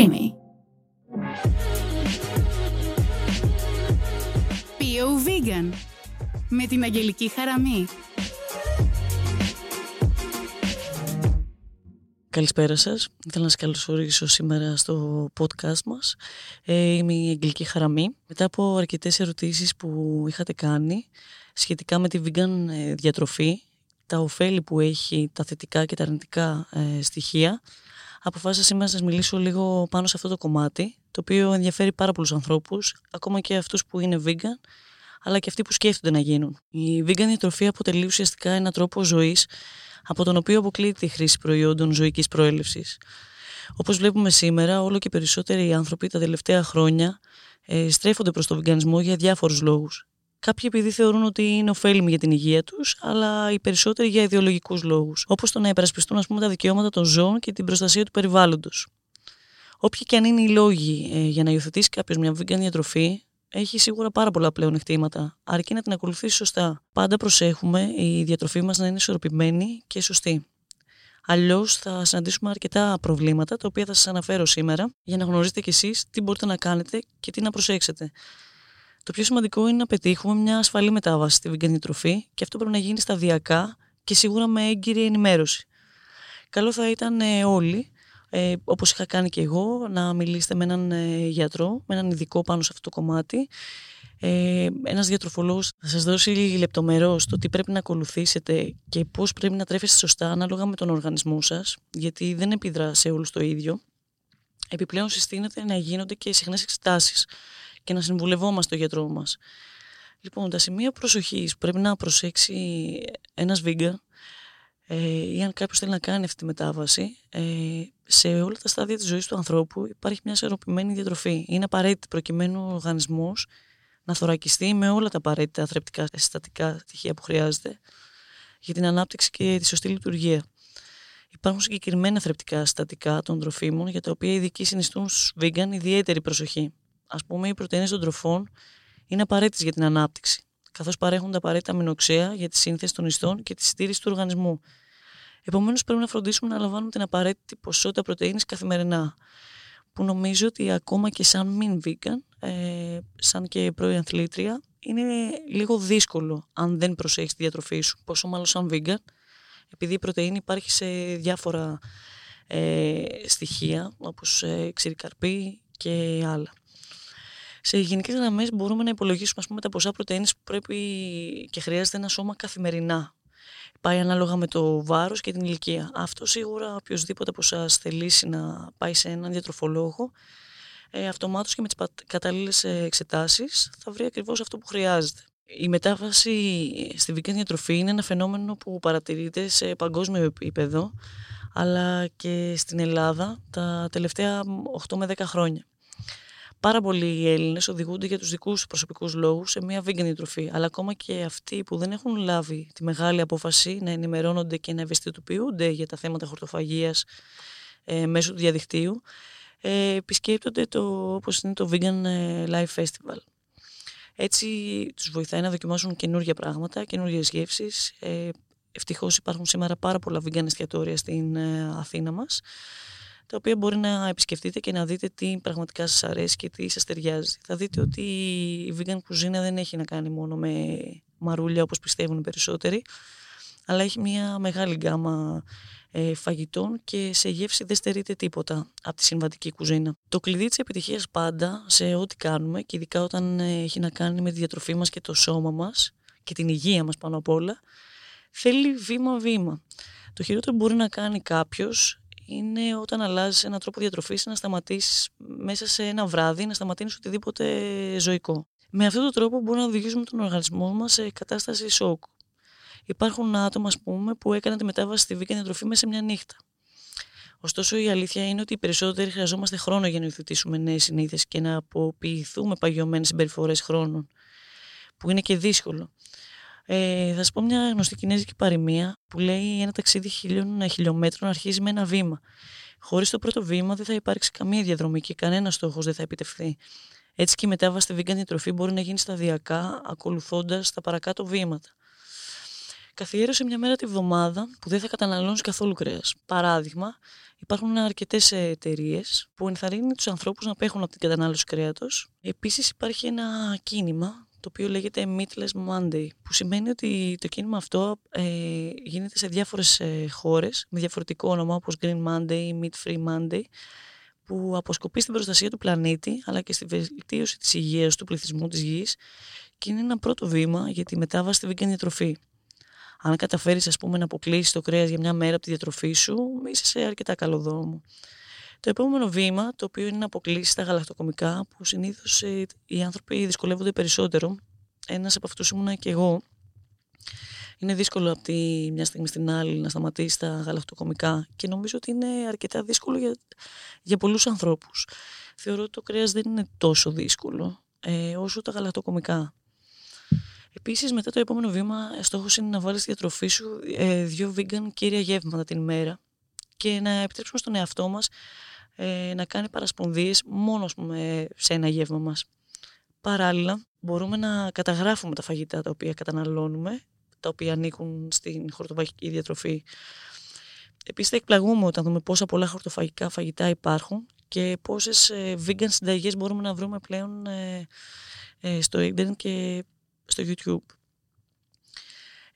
creamy. Bio Vegan με την Αγγελική Χαραμή. Καλησπέρα σας. Θέλω να σας καλωσορίσω σήμερα στο podcast μας. Ε, είμαι η Αγγελική Χαραμή. Μετά από αρκετές ερωτήσεις που είχατε κάνει σχετικά με τη vegan ε, διατροφή, τα ωφέλη που έχει, τα θετικά και τα αρνητικά ε, στοιχεία, αποφάσισα σήμερα να σας μιλήσω λίγο πάνω σε αυτό το κομμάτι, το οποίο ενδιαφέρει πάρα πολλούς ανθρώπους, ακόμα και αυτούς που είναι vegan, αλλά και αυτοί που σκέφτονται να γίνουν. Η vegan διατροφή αποτελεί ουσιαστικά ένα τρόπο ζωής από τον οποίο αποκλείεται η χρήση προϊόντων ζωικής προέλευσης. Όπως βλέπουμε σήμερα, όλο και περισσότεροι άνθρωποι τα τελευταία χρόνια ε, στρέφονται προς το βιγκανισμό για διάφορους λόγους. Κάποιοι επειδή θεωρούν ότι είναι ωφέλιμοι για την υγεία τους, αλλά οι περισσότεροι για ιδεολογικούς λόγους, όπως το να υπερασπιστούν ας πούμε, τα δικαιώματα των ζώων και την προστασία του περιβάλλοντος. Όποιοι και αν είναι οι λόγοι ε, για να υιοθετήσει κάποιος μια vegan διατροφή, έχει σίγουρα πάρα πολλά πλέον εκτήματα, αρκεί να την ακολουθήσει σωστά. Πάντα προσέχουμε η διατροφή μας να είναι ισορροπημένη και σωστή. Αλλιώς θα συναντήσουμε αρκετά προβλήματα, τα οποία θα σας αναφέρω σήμερα, για να γνωρίζετε κι εσείς τι μπορείτε να κάνετε και τι να προσέξετε. Το πιο σημαντικό είναι να πετύχουμε μια ασφαλή μετάβαση στη vegan τροφή και αυτό πρέπει να γίνει σταδιακά και σίγουρα με έγκυρη ενημέρωση. Καλό θα ήταν ε, όλοι, ε, όπως είχα κάνει και εγώ, να μιλήσετε με έναν ε, γιατρό, με έναν ειδικό πάνω σε αυτό το κομμάτι. Ε, ένας διατροφολόγος θα σας δώσει λεπτομερώς το τι πρέπει να ακολουθήσετε και πώς πρέπει να τρέφεστε σωστά ανάλογα με τον οργανισμό σας, γιατί δεν επιδρά σε όλους το ίδιο. Επιπλέον συστήνεται να γίνονται και συχνές εξετάσεις και να συμβουλευόμαστε το γιατρό μας. Λοιπόν, τα σημεία προσοχής που πρέπει να προσέξει ένας vegan ε, ή αν κάποιος θέλει να κάνει αυτή τη μετάβαση, ε, σε όλα τα στάδια της ζωής του ανθρώπου υπάρχει μια ισορροπημένη διατροφή. Είναι απαραίτητη προκειμένου ο οργανισμός να θωρακιστεί με όλα τα απαραίτητα θρεπτικά συστατικά στοιχεία που χρειάζεται για την ανάπτυξη και τη σωστή λειτουργία. Υπάρχουν συγκεκριμένα θρεπτικά συστατικά των τροφίμων για τα οποία οι ειδικοί συνιστούν στους vegan ιδιαίτερη προσοχή ας πούμε, οι πρωτενε των τροφών είναι απαραίτητες για την ανάπτυξη, καθώς παρέχουν τα απαραίτητα αμινοξέα για τη σύνθεση των ιστών και τη στήριξη του οργανισμού. Επομένως, πρέπει να φροντίσουμε να λαμβάνουμε την απαραίτητη ποσότητα πρωτενη καθημερινά. Που νομίζω ότι ακόμα και σαν μην vegan, ε, σαν και πρώην αθλήτρια, είναι λίγο δύσκολο αν δεν προσέχεις τη διατροφή σου. Πόσο μάλλον σαν vegan, επειδή η πρωτενη υπάρχει σε διάφορα ε, στοιχεία, όπως ε, ξηρικαρπή και άλλα σε γενικές γραμμές μπορούμε να υπολογίσουμε ας πούμε, τα ποσά πρωτενη που πρέπει και χρειάζεται ένα σώμα καθημερινά. Πάει ανάλογα με το βάρος και την ηλικία. Αυτό σίγουρα οποιοδήποτε από εσάς θελήσει να πάει σε έναν διατροφολόγο, ε, αυτομάτως και με τις κατάλληλες ε, εξετάσεις θα βρει ακριβώς αυτό που χρειάζεται. Η μετάβαση στη vegan διατροφή είναι ένα φαινόμενο που παρατηρείται σε παγκόσμιο επίπεδο, αλλά και στην Ελλάδα τα τελευταία 8 με 10 χρόνια πάρα πολλοί Έλληνες οδηγούνται για τους δικούς τους προσωπικούς λόγους σε μια vegan τροφή. Αλλά ακόμα και αυτοί που δεν έχουν λάβει τη μεγάλη απόφαση να ενημερώνονται και να ευαισθητοποιούνται για τα θέματα χορτοφαγίας ε, μέσω του διαδικτύου, ε, επισκέπτονται το, όπως είναι το Vegan ε, Life Festival. Έτσι τους βοηθάει να δοκιμάσουν καινούργια πράγματα, καινούργιες γεύσεις. Ε, ευτυχώς υπάρχουν σήμερα πάρα πολλά vegan εστιατόρια στην ε, Αθήνα μας τα οποία μπορεί να επισκεφτείτε και να δείτε τι πραγματικά σας αρέσει και τι σας ταιριάζει. Θα δείτε ότι η vegan κουζίνα δεν έχει να κάνει μόνο με μαρούλια όπως πιστεύουν οι περισσότεροι, αλλά έχει μια μεγάλη γκάμα ε, φαγητών και σε γεύση δεν στερείται τίποτα από τη συμβατική κουζίνα. Το κλειδί της επιτυχίας πάντα σε ό,τι κάνουμε και ειδικά όταν ε, έχει να κάνει με τη διατροφή μας και το σώμα μας και την υγεία μας πάνω απ' όλα, θέλει βήμα-βήμα. Το χειρότερο που μπορεί να κάνει κάποιος είναι όταν αλλάζεις έναν τρόπο διατροφής να σταματήσεις μέσα σε ένα βράδυ να σταματήσεις οτιδήποτε ζωικό. Με αυτόν τον τρόπο μπορούμε να οδηγήσουμε τον οργανισμό μας σε κατάσταση σοκ. Υπάρχουν άτομα, ας πούμε, που έκαναν τη μετάβαση στη βίγκαν διατροφή μέσα σε μια νύχτα. Ωστόσο, η αλήθεια είναι ότι οι περισσότεροι χρειαζόμαστε χρόνο για να υιοθετήσουμε νέες συνήθειες και να αποποιηθούμε παγιωμένες συμπεριφορές χρόνων, που είναι και δύσκολο. Ε, θα σα πω μια γνωστή κινέζικη παροιμία που λέει ένα ταξίδι χιλίων χιλιόμετρων αρχίζει με ένα βήμα. Χωρίς το πρώτο βήμα δεν θα υπάρξει καμία διαδρομή και κανένας στόχος δεν θα επιτευχθεί. Έτσι και η μετάβαση στη vegan διατροφή μπορεί να γίνει σταδιακά, ακολουθώντας τα παρακάτω βήματα. Καθιέρωσε μια μέρα τη βδομάδα που δεν θα καταναλώνεις καθόλου κρέας. Παράδειγμα, υπάρχουν αρκετές εταιρείες που ενθαρρύνουν τους ανθρώπους να πέχουν από την κατανάλωση κρέατος. Επίσης, υπάρχει ένα κίνημα το οποίο λέγεται Meatless Monday, που σημαίνει ότι το κίνημα αυτό ε, γίνεται σε διάφορες ε, χώρες με διαφορετικό όνομα όπως Green Monday ή Meat Free Monday, που αποσκοπεί στην προστασία του πλανήτη αλλά και στη βελτίωση της υγείας του πληθυσμού της γης και είναι ένα πρώτο βήμα για τη μετάβαση στη vegan διατροφή. Αν καταφέρεις ας πούμε να αποκλείσεις το κρέας για μια μέρα από τη διατροφή σου, είσαι σε αρκετά καλό δρόμο. Το επόμενο βήμα, το οποίο είναι να αποκλείσει τα γαλακτοκομικά, που συνήθως ε, οι άνθρωποι δυσκολεύονται περισσότερο. Ένας από αυτούς ήμουνα και εγώ. Είναι δύσκολο από τη μια στιγμή στην άλλη να σταματήσει τα γαλακτοκομικά και νομίζω ότι είναι αρκετά δύσκολο για, για πολλούς ανθρώπους. Θεωρώ ότι το κρέας δεν είναι τόσο δύσκολο ε, όσο τα γαλακτοκομικά. Επίσης μετά το επόμενο βήμα στόχος είναι να βάλεις στη διατροφή σου ε, δύο vegan κύρια γεύματα την ημέρα και να επιτρέψουμε στον εαυτό μας ε, να κάνει παρασπονδίες μόνο πούμε, σε ένα γεύμα μας. Παράλληλα, μπορούμε να καταγράφουμε τα φαγητά τα οποία καταναλώνουμε, τα οποία ανήκουν στην χορτοφαγική διατροφή. Επίσης θα εκπλαγούμε όταν δούμε πόσα πολλά χορτοφαγικά φαγητά υπάρχουν και πόσες ε, vegan συνταγές μπορούμε να βρούμε πλέον ε, ε, στο ίντερνετ και στο YouTube.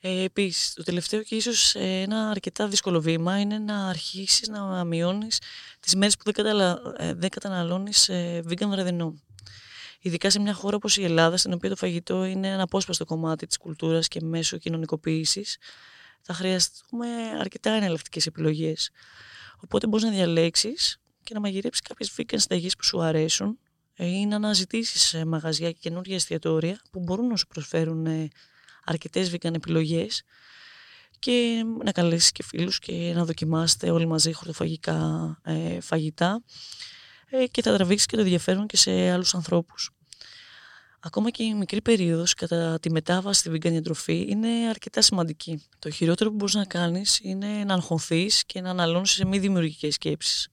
Ε, Επίσης, το τελευταίο και ίσως ένα αρκετά δύσκολο βήμα είναι να αρχίσεις να μειώνεις τις μέρες που δεν, καταλα... Ε, δεν καταναλώνεις ε, vegan βραδινό. Ειδικά σε μια χώρα όπως η Ελλάδα, στην οποία το φαγητό είναι ένα απόσπαστο κομμάτι της κουλτούρας και μέσω κοινωνικοποίησης, θα χρειαστούμε αρκετά εναλλακτικές επιλογές. Οπότε μπορείς να διαλέξεις και να μαγειρέψεις κάποιες vegan συνταγέ που σου αρέσουν ε, ή να αναζητήσεις μαγαζιά και καινούργια εστιατόρια που μπορούν να σου προσφέρουν αρκετές vegan επιλογές και να καλέσεις και φίλους και να δοκιμάσετε όλοι μαζί χορτοφαγικά ε, φαγητά ε, και θα τραβήξεις και το ενδιαφέρον και σε άλλους ανθρώπους. Ακόμα και η μικρή περίοδος κατά τη μετάβαση στη vegan διατροφή είναι αρκετά σημαντική. Το χειρότερο που μπορείς να κάνεις είναι να αγχωθείς και να αναλώνεις σε μη δημιουργικές σκέψεις.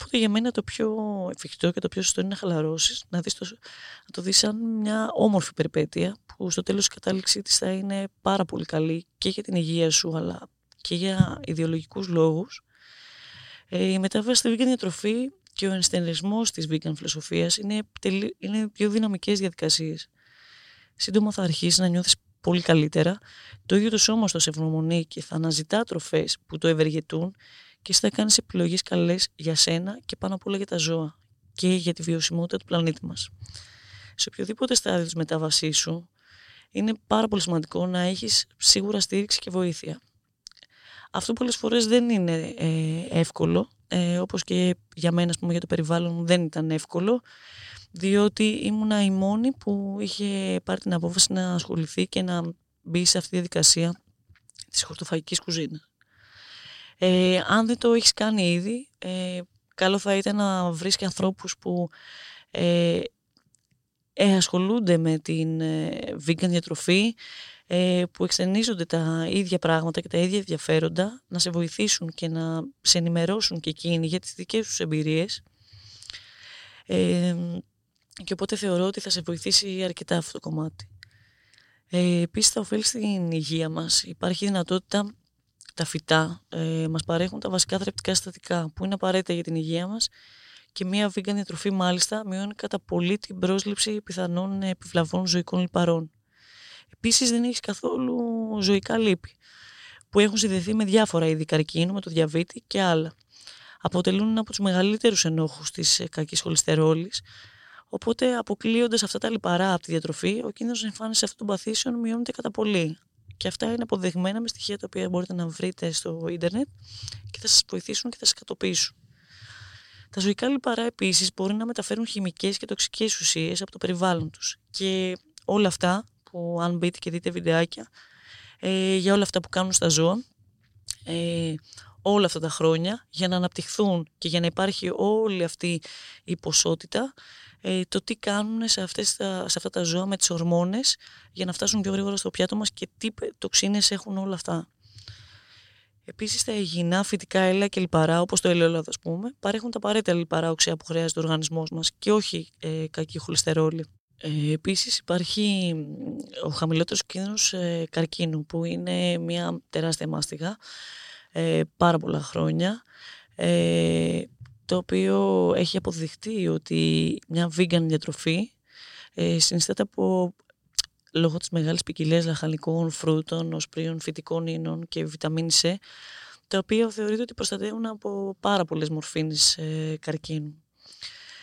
Οπότε για μένα το πιο εφικτό και το πιο σωστό είναι να χαλαρώσεις, να, δεις το, να το δεις σαν μια όμορφη περιπέτεια που στο τέλος η κατάληξή της θα είναι πάρα πολύ καλή και για την υγεία σου αλλά και για ιδεολογικούς λόγους. Ε, η μετάβαση στη vegan διατροφή και ο ενστερνισμός της vegan φιλοσοφίας είναι, είναι πιο δυναμικές διαδικασίες. Σύντομα θα αρχίσεις να νιώθεις πολύ καλύτερα. Το ίδιο το σώμα στο σε ευγνωμονεί και θα αναζητά τροφές που το ευεργετούν και εσύ θα κάνεις επιλογές καλές για σένα και πάνω απ' όλα για τα ζώα και για τη βιωσιμότητα του πλανήτη μας. Σε οποιοδήποτε στάδιο της μετάβασής σου, είναι πάρα πολύ σημαντικό να έχεις σίγουρα στήριξη και βοήθεια. Αυτό πολλές φορές δεν είναι ε, εύκολο, ε, όπως και για μένα, πούμε, για το περιβάλλον μου δεν ήταν εύκολο, διότι ήμουνα η μόνη που είχε πάρει την απόφαση να ασχοληθεί και να μπει σε αυτή τη διαδικασία της χορτοφαγικής κουζίνας. Ε, αν δεν το έχεις κάνει ήδη, ε, καλό θα ήταν να βρεις και ανθρώπους που ε, ε ασχολούνται με την ε, vegan διατροφή, ε, που εξενίζονται τα ίδια πράγματα και τα ίδια ενδιαφέροντα, να σε βοηθήσουν και να σε ενημερώσουν και εκείνοι για τις δικές τους εμπειρίες. και οπότε θεωρώ ότι θα σε βοηθήσει αρκετά αυτό το κομμάτι. Ε, επίσης θα ωφέλει στην υγεία μας. Υπάρχει δυνατότητα τα φυτά ε, μας παρέχουν τα βασικά θρεπτικά συστατικά που είναι απαραίτητα για την υγεία μας και μια vegan διατροφή μάλιστα μειώνει κατά πολύ την πρόσληψη πιθανών επιβλαβών ζωικών λιπαρών. Επίσης δεν έχει καθόλου ζωικά λίπη που έχουν συνδεθεί με διάφορα είδη καρκίνου, με το διαβήτη και άλλα. Αποτελούν ένα από τους μεγαλύτερους ενόχους της ε, κακής χολυστερόλης Οπότε, αποκλείοντας αυτά τα λιπαρά από τη διατροφή, ο κίνδυνος εμφάνισης αυτών των παθήσεων μειώνεται κατά πολύ. Και αυτά είναι αποδεγμένα με στοιχεία τα οποία μπορείτε να βρείτε στο ίντερνετ και θα σας βοηθήσουν και θα σας κατοποιήσουν. Τα ζωικά λιπαρά επίσης μπορεί να μεταφέρουν χημικές και τοξικές ουσίες από το περιβάλλον τους. Και όλα αυτά που αν μπείτε και δείτε βιντεάκια ε, για όλα αυτά που κάνουν στα ζώα ε, όλα αυτά τα χρόνια για να αναπτυχθούν και για να υπάρχει όλη αυτή η ποσότητα ε, το τι κάνουν σε, αυτές τα, σε αυτά τα ζώα με τις ορμόνες για να φτάσουν πιο γρήγορα στο πιάτο μας και τι τοξίνες έχουν όλα αυτά. Επίσης τα υγιεινά φυτικά έλαια και λιπαρά όπως το ελαιόλαδο ας πούμε παρέχουν τα απαραίτητα λιπαρά οξέα που χρειάζεται ο οργανισμός μας και όχι ε, κακή χολυστερόλη. Ε, επίσης υπάρχει ο χαμηλότερος κίνδυνος ε, καρκίνου που είναι μια τεράστια μάστιγα ε, πάρα πολλά χρόνια ε, το οποίο έχει αποδειχτεί ότι μια vegan διατροφή ε, συνιστάται από λόγω της μεγάλης ποικιλίας λαχανικών, φρούτων, οσπρίων, φυτικών ίνων και βιταμίνη C τα οποία θεωρείται ότι προστατεύουν από πάρα πολλές μορφήνες ε, καρκίνου.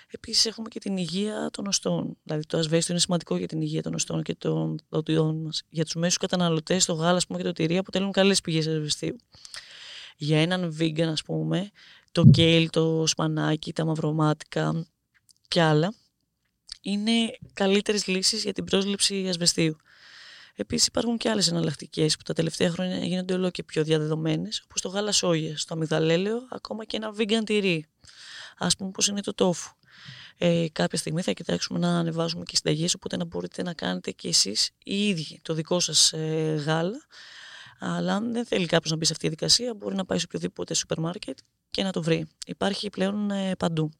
Επίσης, έχουμε και την υγεία των οστών. Δηλαδή, το ασβέστιο είναι σημαντικό για την υγεία των οστών και των δοντιών μας. Για τους μέσους καταναλωτές, το γάλα πούμε, και το τυρί αποτελούν καλές πηγές ασβεστίου. Για έναν vegan, ας πούμε, το κέιλ, το σπανάκι, τα μαυρομάτικα και άλλα είναι καλύτερες λύσεις για την πρόσληψη ασβεστίου. Επίσης, υπάρχουν και άλλες εναλλακτικές που τα τελευταία χρόνια γίνονται όλο και πιο διαδεδομένες, όπως το γάλα σόγια, το αμυγδαλέλαιο, ακόμα και ένα vegan τυρί. Α πούμε, πώ είναι το τόφου. Ε, κάποια στιγμή θα κοιτάξουμε να ανεβάζουμε και συνταγές, οπότε να μπορείτε να κάνετε και εσείς οι ίδιοι το δικό σας ε, γάλα. Αλλά αν δεν θέλει κάποιος να μπει σε αυτή τη διαδικασία, μπορεί να πάει σε οποιοδήποτε σούπερ μάρκετ και να το βρει. Υπάρχει πλέον ε, παντού.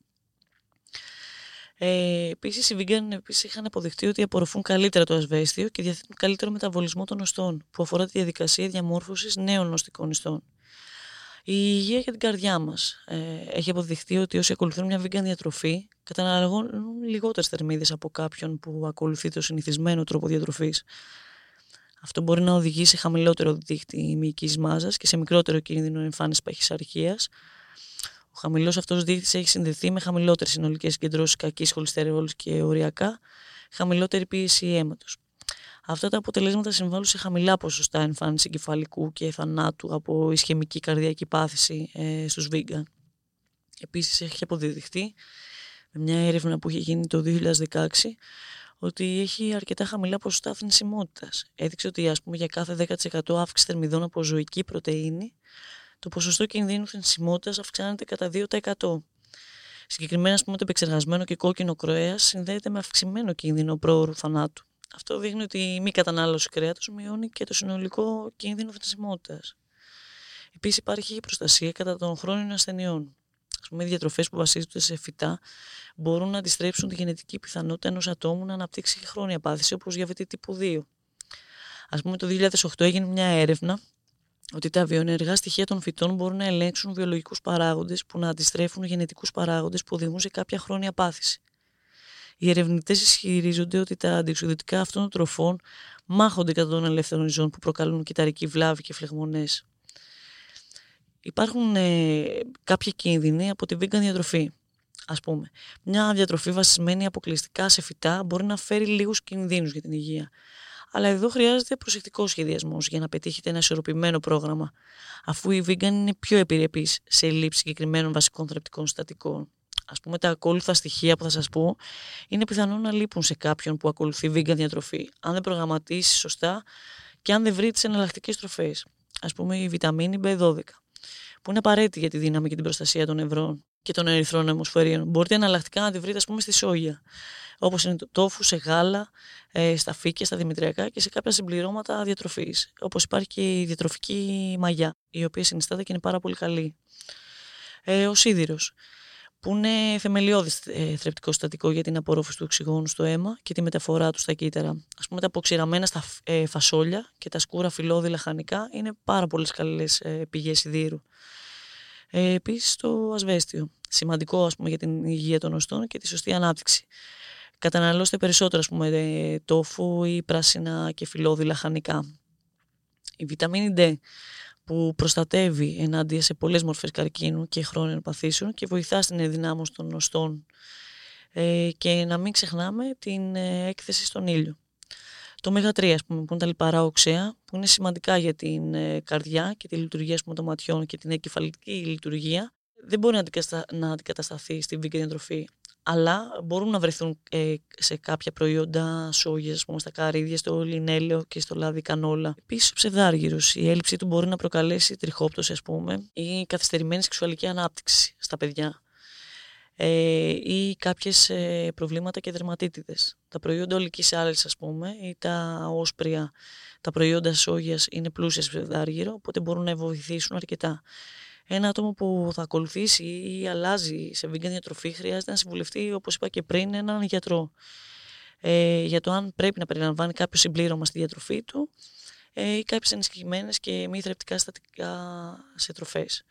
Ε, Επίσης, οι vegan επίσης, είχαν αποδειχτεί ότι απορροφούν καλύτερα το ασβέστιο και διαθέτουν καλύτερο μεταβολισμό των οστών, που αφορά τη διαδικασία διαμόρφωσης νέων νοστικών ιστών. Η υγεία για την καρδιά μας. Ε, έχει αποδειχθεί ότι όσοι ακολουθούν μια vegan διατροφή καταναλώνουν λιγότερες θερμίδες από κάποιον που ακολουθεί το συνηθισμένο τρόπο διατροφής. Αυτό μπορεί να οδηγήσει σε χαμηλότερο δίχτυ μυϊκής μάζας και σε μικρότερο κίνδυνο εμφάνισης παχυσαρχία, ο χαμηλός αυτός δείκτης έχει συνδεθεί με χαμηλότερες συνολικές συγκεντρώσει κακής χολυστερεόλη και οριακά χαμηλότερη πίεση αίματο. Αυτά τα αποτελέσματα συμβάλλουν σε χαμηλά ποσοστά εμφάνιση κεφαλικού και θανάτου από ισχυμική καρδιακή πάθηση ε, στους vegan. Επίσης έχει αποδειχθεί με μια έρευνα που είχε γίνει το 2016 ότι έχει αρκετά χαμηλά ποσοστά θνησιμότητας. Έδειξε ότι ας πούμε, για κάθε 10% αύξηση θερμιδών από ζωική πρωτεΐνη το ποσοστό κινδύνου θνησιμότητας αυξάνεται κατά 2%. Συγκεκριμένα, ας πούμε, το επεξεργασμένο και κόκκινο κρέας συνδέεται με αυξημένο κίνδυνο πρόωρου θανάτου. Αυτό δείχνει ότι η μη κατανάλωση κρέατος μειώνει και το συνολικό κίνδυνο θνησιμότητας. Επίσης, υπάρχει προστασία κατά των χρόνων ασθενειών. Α πούμε, οι διατροφές που βασίζονται σε φυτά μπορούν να αντιστρέψουν τη γενετική πιθανότητα ενός ατόμου να αναπτύξει χρόνια πάθηση, όπως διαβητή τύπου 2. Α πούμε, το 2008 έγινε μια έρευνα ότι τα βιοενεργά στοιχεία των φυτών μπορούν να ελέγξουν βιολογικούς παράγοντες που να αντιστρέφουν γενετικούς παράγοντες που οδηγούν σε κάποια χρόνια πάθηση. Οι ερευνητές ισχυρίζονται ότι τα αντιεξουδητικά αυτών των τροφών μάχονται κατά των ελεύθερων ζώων που προκαλούν κυταρική βλάβη και φλεγμονές. Υπάρχουν ε, κάποιοι κίνδυνοι από τη vegan διατροφή. Ας πούμε, μια διατροφή βασισμένη αποκλειστικά σε φυτά μπορεί να φέρει λίγους κινδύνους για την υγεία. Αλλά εδώ χρειάζεται προσεκτικός σχεδιασμός για να πετύχετε ένα ισορροπημένο πρόγραμμα, αφού η vegan είναι πιο επιρρεπής σε λήψη συγκεκριμένων βασικών θρεπτικών συστατικών. Α πούμε, τα ακόλουθα στοιχεία που θα σας πω είναι πιθανό να λείπουν σε κάποιον που ακολουθεί vegan διατροφή, αν δεν προγραμματίσει σωστά και αν δεν βρει τις εναλλακτικές τροφές. Α πούμε, η βιταμίνη B12, που είναι απαραίτητη για τη δύναμη και την προστασία των ευρών και των ερυθρών αιμοσφαιρίων. Μπορείτε εναλλακτικά να τη βρείτε, ας πούμε, στη σόγια όπως είναι το τόφου σε γάλα, ε, στα φύκια, στα δημητριακά και σε κάποια συμπληρώματα διατροφής. Όπως υπάρχει και η διατροφική μαγιά, η οποία συνιστάται και είναι πάρα πολύ καλή. Ε, ο σίδηρος, που είναι θεμελιώδης ε, θρεπτικό συστατικό για την απορρόφηση του οξυγόνου στο αίμα και τη μεταφορά του στα κύτταρα. Ας πούμε τα αποξηραμένα στα ε, φασόλια και τα σκούρα φυλλώδη λαχανικά είναι πάρα πολλές καλές ε, πηγές σιδήρου. Ε, Επίσης το ασβέστιο. Σημαντικό ας πούμε, για την υγεία των οστών και τη σωστή ανάπτυξη καταναλώστε περισσότερο ας πούμε τόφου ή πράσινα και φυλλώδη λαχανικά. Η βιταμίνη D που προστατεύει ενάντια σε πολλές μορφές καρκίνου και χρόνων παθήσεων και βοηθά στην ενδυνάμωση των νοστών ε, και να μην ξεχνάμε την ε, έκθεση στον ήλιο. Το ΜΕΓΑ3, ας πούμε, που είναι τα λιπαρά οξέα, που είναι σημαντικά για την ε, καρδιά και τη λειτουργία πούμε, των ματιών και την εγκεφαλική λειτουργία, δεν μπορεί να αντικατασταθεί στην vegan διατροφή αλλά μπορούν να βρεθούν ε, σε κάποια προϊόντα σόγια, πούμε, στα καρύδια, στο λινέλαιο και στο λάδι κανόλα. Επίσης, ο ψευδάργυρος. Η έλλειψή του μπορεί να προκαλέσει τριχόπτωση, ας πούμε, ή καθυστερημένη σεξουαλική ανάπτυξη στα παιδιά. Ε, ή κάποιες ε, προβλήματα και δερματίτιδες. Τα προϊόντα ολικής άλυση, ας πούμε, ή τα όσπρια, τα προϊόντα σόγιας είναι πλούσια σε ψευδάργυρο, οπότε μπορούν να βοηθήσουν αρκετά ένα άτομο που θα ακολουθήσει ή αλλάζει σε vegan διατροφή χρειάζεται να συμβουλευτεί, όπως είπα και πριν, έναν γιατρό. ε, για το αν πρέπει να περιλαμβάνει κάποιο συμπλήρωμα στη διατροφή του ε, ή κάποιες ενισχυμένες και μη θρεπτικά συστατικά σε τροφές.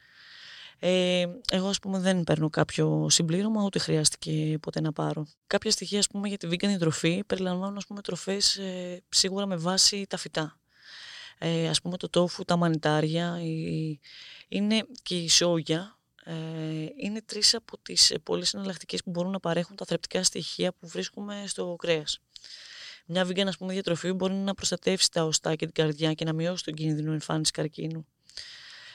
Ε, εγώ, ας πούμε, δεν παίρνω κάποιο συμπλήρωμα, ούτε χρειάστηκε ποτέ να πάρω. Κάποια στοιχεία, ας πούμε, για τη vegan διατροφή περιλαμβάνουν, ας πούμε, τροφές ε, σίγουρα με βάση τα φυτά. Ε, ας πούμε, το τόφου, τα μανιτάρια, η, είναι και η σόγια, ε, είναι τρεις από τις ε, πολλές εναλλακτικές που μπορούν να παρέχουν τα θρεπτικά στοιχεία που βρίσκουμε στο κρέας. Μια vegan ας πούμε, διατροφή μπορεί να προστατεύσει τα οστά και την καρδιά και να μειώσει τον κίνδυνο εμφάνισης καρκίνου.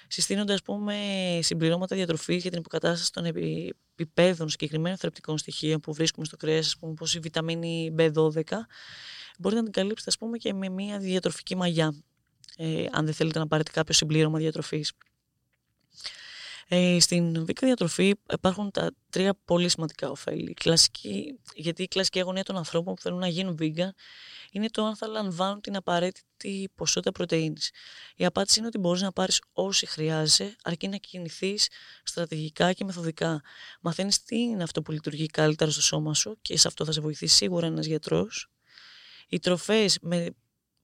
Συστήνονται ας πούμε, συμπληρώματα διατροφής για την υποκατάσταση των επιπέδων συγκεκριμένων θρεπτικών στοιχείων που βρίσκουμε στο κρέας, όπως η βιταμίνη B12. Μπορείτε να την καλύψετε ας πούμε, και με μια διατροφική μαγιά, ε, αν δεν θέλετε να πάρετε κάποιο συμπλήρωμα διατροφής. Ε, στην βίκα διατροφή υπάρχουν τα τρία πολύ σημαντικά ωφέλη. κλασική, γιατί η κλασική αγωνία των ανθρώπων που θέλουν να γίνουν vegan είναι το αν θα λαμβάνουν την απαραίτητη ποσότητα πρωτεΐνης. Η απάντηση είναι ότι μπορείς να πάρεις όση χρειάζεσαι, αρκεί να κινηθείς στρατηγικά και μεθοδικά. Μαθαίνεις τι είναι αυτό που λειτουργεί καλύτερα στο σώμα σου και σε αυτό θα σε βοηθήσει σίγουρα ένας γιατρός. Οι τροφές με,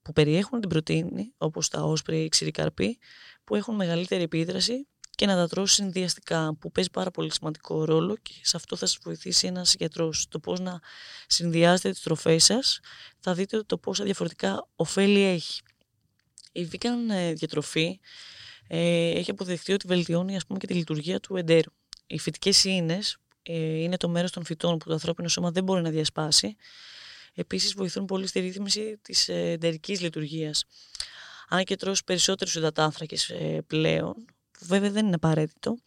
που περιέχουν την πρωτεΐνη, όπως τα όσπρια ή η ξηρικαρπή, που έχουν μεγαλύτερη επίδραση και να τα τρώσει συνδυαστικά που παίζει πάρα πολύ σημαντικό ρόλο και σε αυτό θα σας βοηθήσει ένας γιατρός το πώς να συνδυάζετε τις τροφές σας θα δείτε το πόσα διαφορετικά ωφέλη έχει. Η vegan ε, διατροφή ε, έχει αποδεχτεί ότι βελτιώνει ας πούμε και τη λειτουργία του εντέρου. Οι φυτικές ίνες ε, είναι το μέρος των φυτών που το ανθρώπινο σώμα δεν μπορεί να διασπάσει. Επίσης βοηθούν πολύ στη ρύθμιση της ε, εντερικής λειτουργίας. Αν και τρως περισσότερους υδατάνθρακες ε, πλέον, που βέβαια δεν είναι απαραίτητο,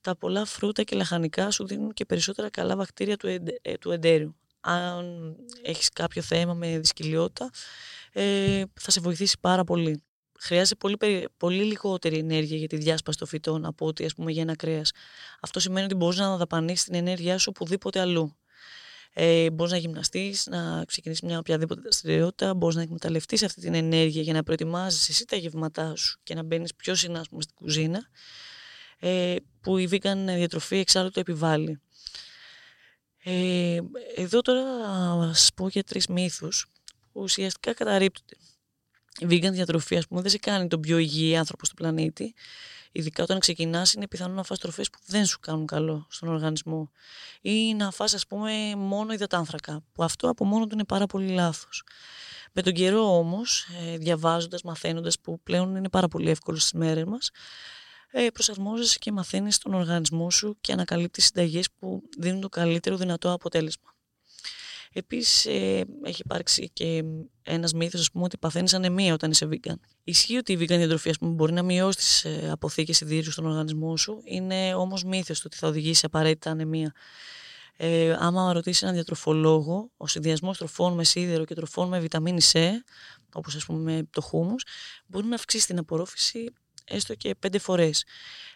τα πολλά φρούτα και λαχανικά σου δίνουν και περισσότερα καλά βακτήρια του, εντε, ε, του εντέριου. Αν έχεις κάποιο θέμα με δυσκολιότητα, ε, θα σε βοηθήσει πάρα πολύ. Χρειάζεται πολύ, πολύ λιγότερη ενέργεια για τη διάσπαση των φυτών από ότι ας πούμε, για ένα κρέας. Αυτό σημαίνει ότι μπορείς να δαπανίσει την ενέργειά σου οπουδήποτε αλλού. Ε, μπορείς να γυμναστείς, να ξεκινήσεις μια οποιαδήποτε δραστηριότητα, μπορείς να εκμεταλλευτείς αυτή την ενέργεια για να προετοιμάζεις εσύ τα γεύματά σου και να μπαίνεις πιο συχνά στην κουζίνα, ε, που η vegan διατροφή εξάλλου το επιβάλλει. Ε, εδώ τώρα θα σα πω για τρεις μύθους που ουσιαστικά καταρρύπτονται. Η vegan διατροφή, ας πούμε, δεν σε κάνει τον πιο υγιή άνθρωπο στο πλανήτη ειδικά όταν ξεκινάς, είναι πιθανό να φας τροφές που δεν σου κάνουν καλό στον οργανισμό ή να φας ας πούμε μόνο υδατάνθρακα, που αυτό από μόνο του είναι πάρα πολύ λάθος. Με τον καιρό όμως, ε, διαβάζοντας, μαθαίνοντας, που πλέον είναι πάρα πολύ εύκολο στις μέρες μας, ε, προσαρμόζεσαι και μαθαίνεις τον οργανισμό σου και ανακαλύπτεις συνταγές που δίνουν το καλύτερο δυνατό αποτέλεσμα. Επίσης, ε, έχει υπάρξει και ένας μύθος, ας πούμε, ότι παθαίνεις ανεμία όταν είσαι vegan. Ισχύει ότι η vegan διατροφή, πούμε, μπορεί να μειώσει τις ε, αποθήκες σιδήρου στον οργανισμό σου. Είναι όμως μύθος το ότι θα οδηγήσει απαραίτητα ανεμία. Ε, άμα ρωτήσεις έναν διατροφολόγο, ο συνδυασμός τροφών με σίδερο και τροφών με βιταμίνη C, όπως ας πούμε το χούμους, μπορεί να αυξήσει την απορρόφηση έστω και πέντε φορές.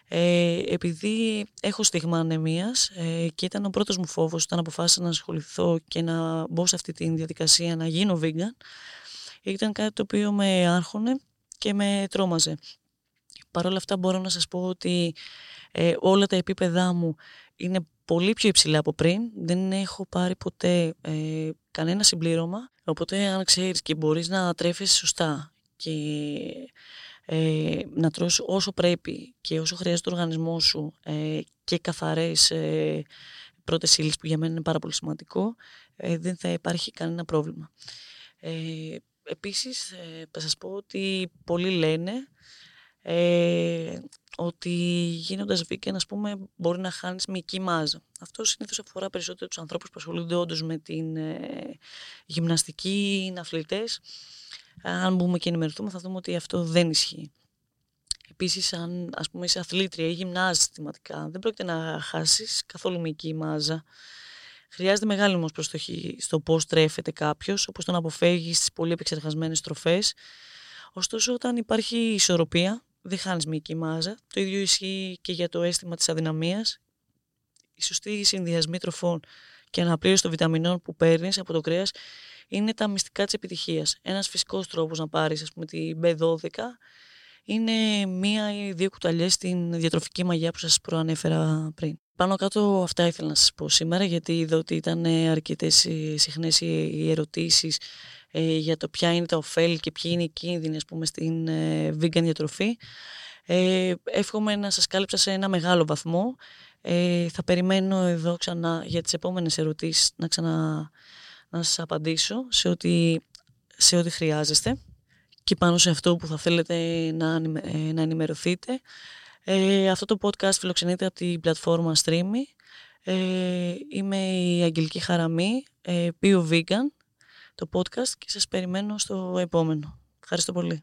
Ε, επειδή έχω στίγμα ανεμίας ε, και ήταν ο πρώτος μου φόβος όταν αποφάσισα να ασχοληθώ και να μπω σε αυτή τη διαδικασία να γίνω vegan, ήταν κάτι το οποίο με άρχονε και με τρόμαζε. Παρ' όλα αυτά μπορώ να σας πω ότι ε, όλα τα επίπεδά μου είναι πολύ πιο υψηλά από πριν. Δεν έχω πάρει ποτέ ε, κανένα συμπλήρωμα. Οπότε αν ξέρεις και μπορείς να τρέφεις σωστά και ε, να τρως όσο πρέπει και όσο χρειάζεται το οργανισμός σου ε, και καθαρές ε, πρώτες ύλες που για μένα είναι πάρα πολύ σημαντικό, ε, δεν θα υπάρχει κανένα πρόβλημα. Ε, επίσης, ε, θα σας πω ότι πολλοί λένε ε, ότι γίνοντας vegan, ας πούμε, μπορεί να χάνεις μυϊκή μάζα. Αυτό συνήθως αφορά περισσότερο τους ανθρώπους που ασχολούνται όντως με την ε, γυμναστική, είναι αθλητές αν μπούμε και ενημερωθούμε θα δούμε ότι αυτό δεν ισχύει. Επίσης, αν ας πούμε είσαι αθλήτρια ή γυμνάζει συστηματικά, δεν πρόκειται να χάσεις καθόλου μυϊκή μάζα. Χρειάζεται μεγάλη όμως προστοχή στο πώς τρέφεται κάποιος, όπως το να αποφεύγεις τι πολύ επεξεργασμένες τροφέ. Ωστόσο, όταν υπάρχει ισορροπία, δεν χάνεις μυϊκή μάζα. Το ίδιο ισχύει και για το αίσθημα της αδυναμίας. Η σωστή συνδυασμή τροφών και αναπλήρωση των βιταμινών που παίρνεις από το κρέας είναι τα μυστικά της επιτυχίας. Ένας φυσικός τρόπος να πάρεις ας πούμε την B12 είναι μία ή δύο κουταλιές στην διατροφική μαγιά που σας προανέφερα πριν. Πάνω κάτω αυτά ήθελα να σας πω σήμερα γιατί είδα ότι ήταν αρκετές συχνές οι ερωτήσεις ε, για το ποια είναι τα ωφέλη και ποιοι είναι οι κίνδυνοι ας πούμε, στην ε, vegan διατροφή. Ε, εύχομαι να σας κάλυψα σε ένα μεγάλο βαθμό. Ε, θα περιμένω εδώ ξανά για τις επόμενες ερωτήσεις να ξανά να σας απαντήσω σε ό,τι, σε ό,τι χρειάζεστε και πάνω σε αυτό που θα θέλετε να, να ενημερωθείτε. Ε, αυτό το podcast φιλοξενείται από την πλατφόρμα Streamy. Ε, είμαι η Αγγελική Χαραμή, ε, Vegan, το podcast και σας περιμένω στο επόμενο. Ευχαριστώ πολύ.